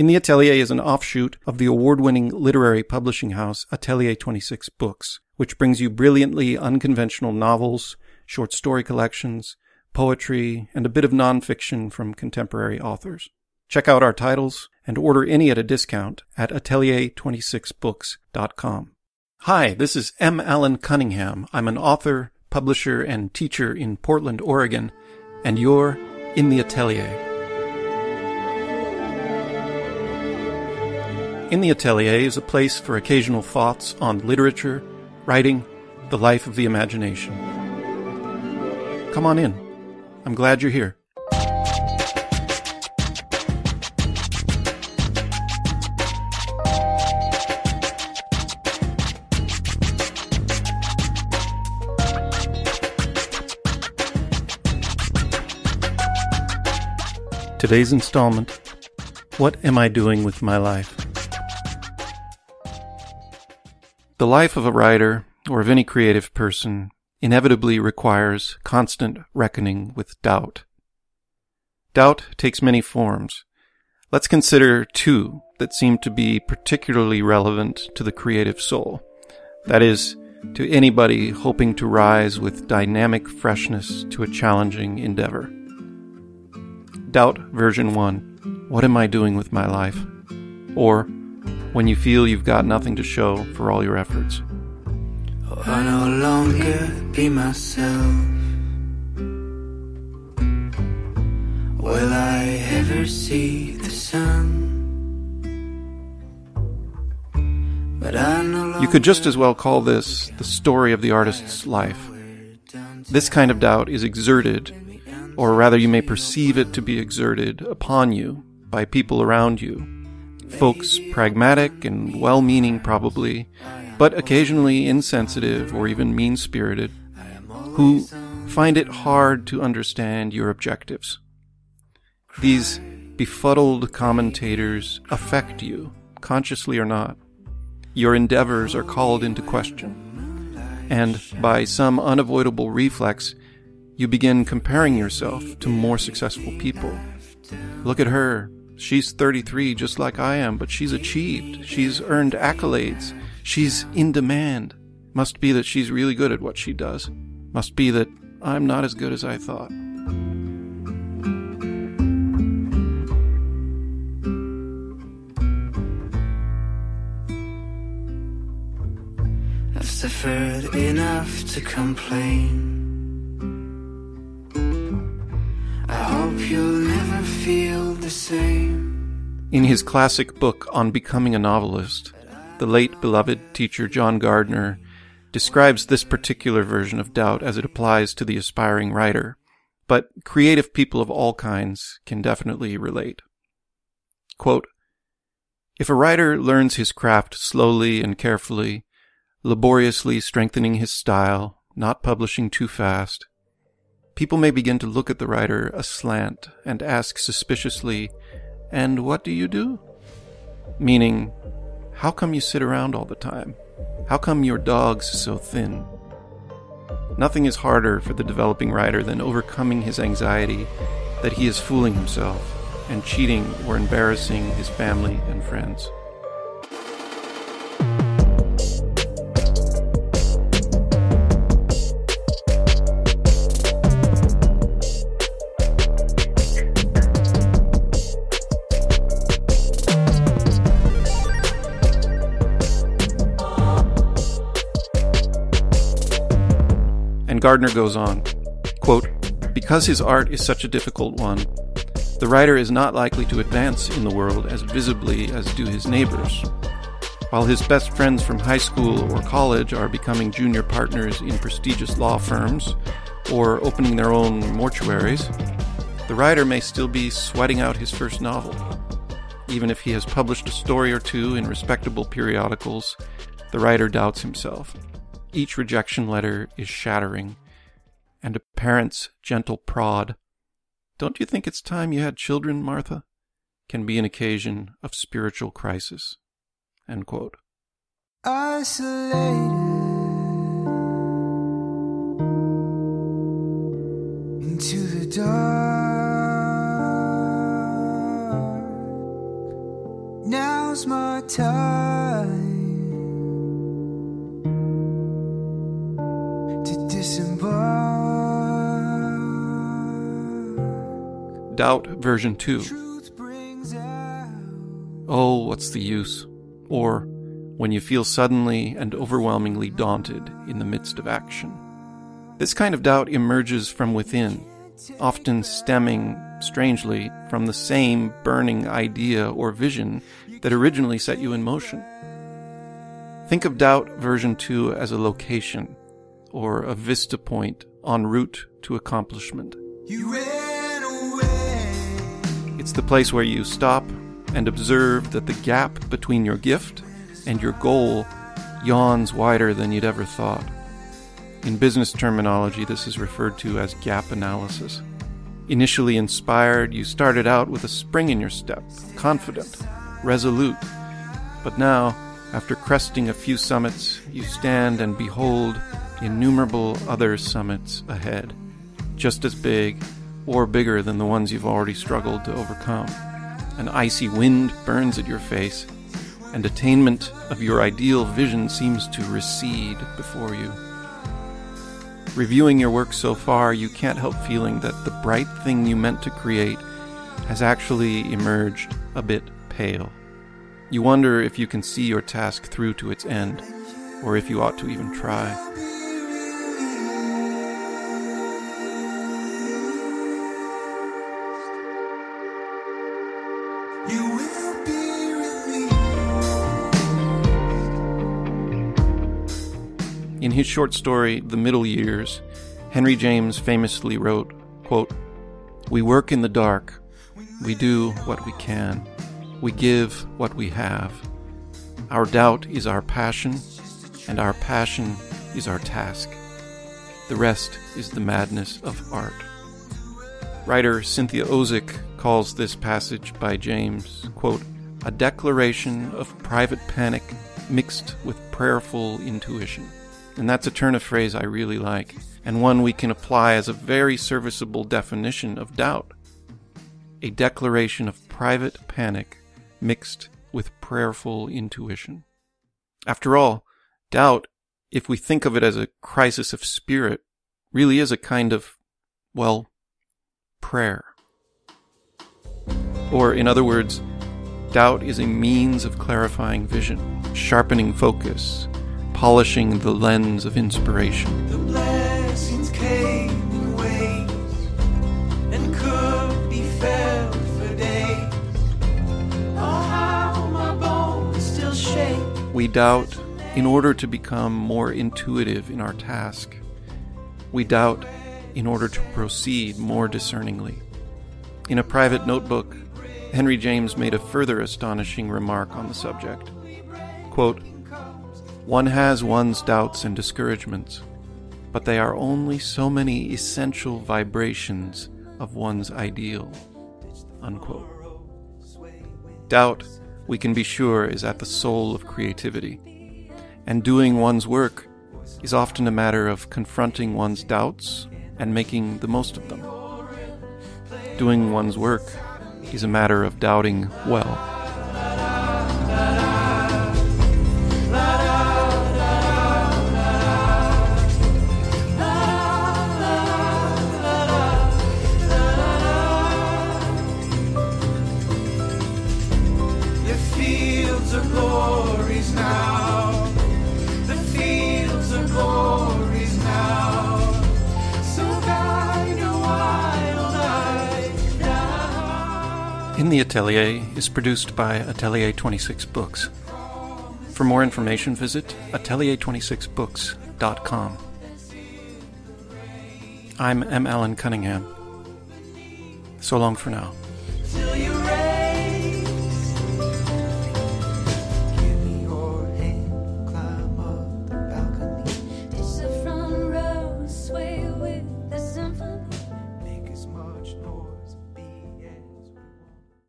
In the Atelier is an offshoot of the award winning literary publishing house Atelier 26 Books, which brings you brilliantly unconventional novels, short story collections, poetry, and a bit of nonfiction from contemporary authors. Check out our titles and order any at a discount at atelier26books.com. Hi, this is M. Allen Cunningham. I'm an author, publisher, and teacher in Portland, Oregon, and you're in the Atelier. In the Atelier is a place for occasional thoughts on literature, writing, the life of the imagination. Come on in. I'm glad you're here. Today's installment What Am I Doing with My Life? The life of a writer, or of any creative person, inevitably requires constant reckoning with doubt. Doubt takes many forms. Let's consider two that seem to be particularly relevant to the creative soul. That is, to anybody hoping to rise with dynamic freshness to a challenging endeavor. Doubt version 1 What am I doing with my life? Or, when you feel you've got nothing to show for all your efforts. I no longer be myself. Will I ever see the sun? But I no You could just as well call this the story of the artist's life. This kind of doubt is exerted or rather you may perceive it to be exerted upon you by people around you. Folks pragmatic and well meaning, probably, but occasionally insensitive or even mean spirited, who find it hard to understand your objectives. These befuddled commentators affect you, consciously or not. Your endeavors are called into question. And by some unavoidable reflex, you begin comparing yourself to more successful people. Look at her. She's 33 just like I am, but she's achieved. She's earned accolades. She's in demand. Must be that she's really good at what she does. Must be that I'm not as good as I thought. I've suffered enough to complain. Same. In his classic book on becoming a novelist, the late beloved teacher John Gardner describes this particular version of doubt as it applies to the aspiring writer, but creative people of all kinds can definitely relate. Quote, if a writer learns his craft slowly and carefully, laboriously strengthening his style, not publishing too fast, people may begin to look at the writer aslant and ask suspiciously, And what do you do? Meaning, how come you sit around all the time? How come your dog's so thin? Nothing is harder for the developing writer than overcoming his anxiety that he is fooling himself and cheating or embarrassing his family and friends. Gardner goes on, quote, Because his art is such a difficult one, the writer is not likely to advance in the world as visibly as do his neighbors. While his best friends from high school or college are becoming junior partners in prestigious law firms or opening their own mortuaries, the writer may still be sweating out his first novel. Even if he has published a story or two in respectable periodicals, the writer doubts himself. Each rejection letter is shattering, and a parent's gentle prod, Don't you think it's time you had children, Martha? can be an occasion of spiritual crisis. End quote. Isolated into the dark, now's my time Doubt version 2. Truth brings out Oh, what's the use? Or when you feel suddenly and overwhelmingly daunted in the midst of action. This kind of doubt emerges from within, often stemming, strangely, from the same burning idea or vision that originally set you in motion. Think of doubt version 2 as a location, or a vista point en route to accomplishment. It's the place where you stop and observe that the gap between your gift and your goal yawns wider than you'd ever thought. In business terminology, this is referred to as gap analysis. Initially inspired, you started out with a spring in your step, confident, resolute. But now, after cresting a few summits, you stand and behold innumerable other summits ahead, just as big or bigger than the ones you've already struggled to overcome. An icy wind burns at your face, and attainment of your ideal vision seems to recede before you. Reviewing your work so far, you can't help feeling that the bright thing you meant to create has actually emerged a bit pale. You wonder if you can see your task through to its end, or if you ought to even try. In his short story, The Middle Years, Henry James famously wrote, quote, We work in the dark. We do what we can. We give what we have. Our doubt is our passion, and our passion is our task. The rest is the madness of art. Writer Cynthia Ozick calls this passage by James, quote, a declaration of private panic mixed with prayerful intuition. And that's a turn of phrase I really like, and one we can apply as a very serviceable definition of doubt. A declaration of private panic mixed with prayerful intuition. After all, doubt, if we think of it as a crisis of spirit, really is a kind of, well, prayer. Or, in other words, doubt is a means of clarifying vision, sharpening focus, polishing the lens of inspiration. The blessings came in waves and could be felt for days. Oh, how my bones still shake. We doubt in order to become more intuitive in our task. We doubt in order to proceed more discerningly. In a private notebook, Henry James made a further astonishing remark on the subject. Quote, One has one's doubts and discouragements, but they are only so many essential vibrations of one's ideal. Unquote. Doubt, we can be sure, is at the soul of creativity. And doing one's work is often a matter of confronting one's doubts and making the most of them. Doing one's work is a matter of doubting well. In the Atelier is produced by Atelier 26 Books. For more information, visit atelier26books.com. I'm M. Allen Cunningham. So long for now.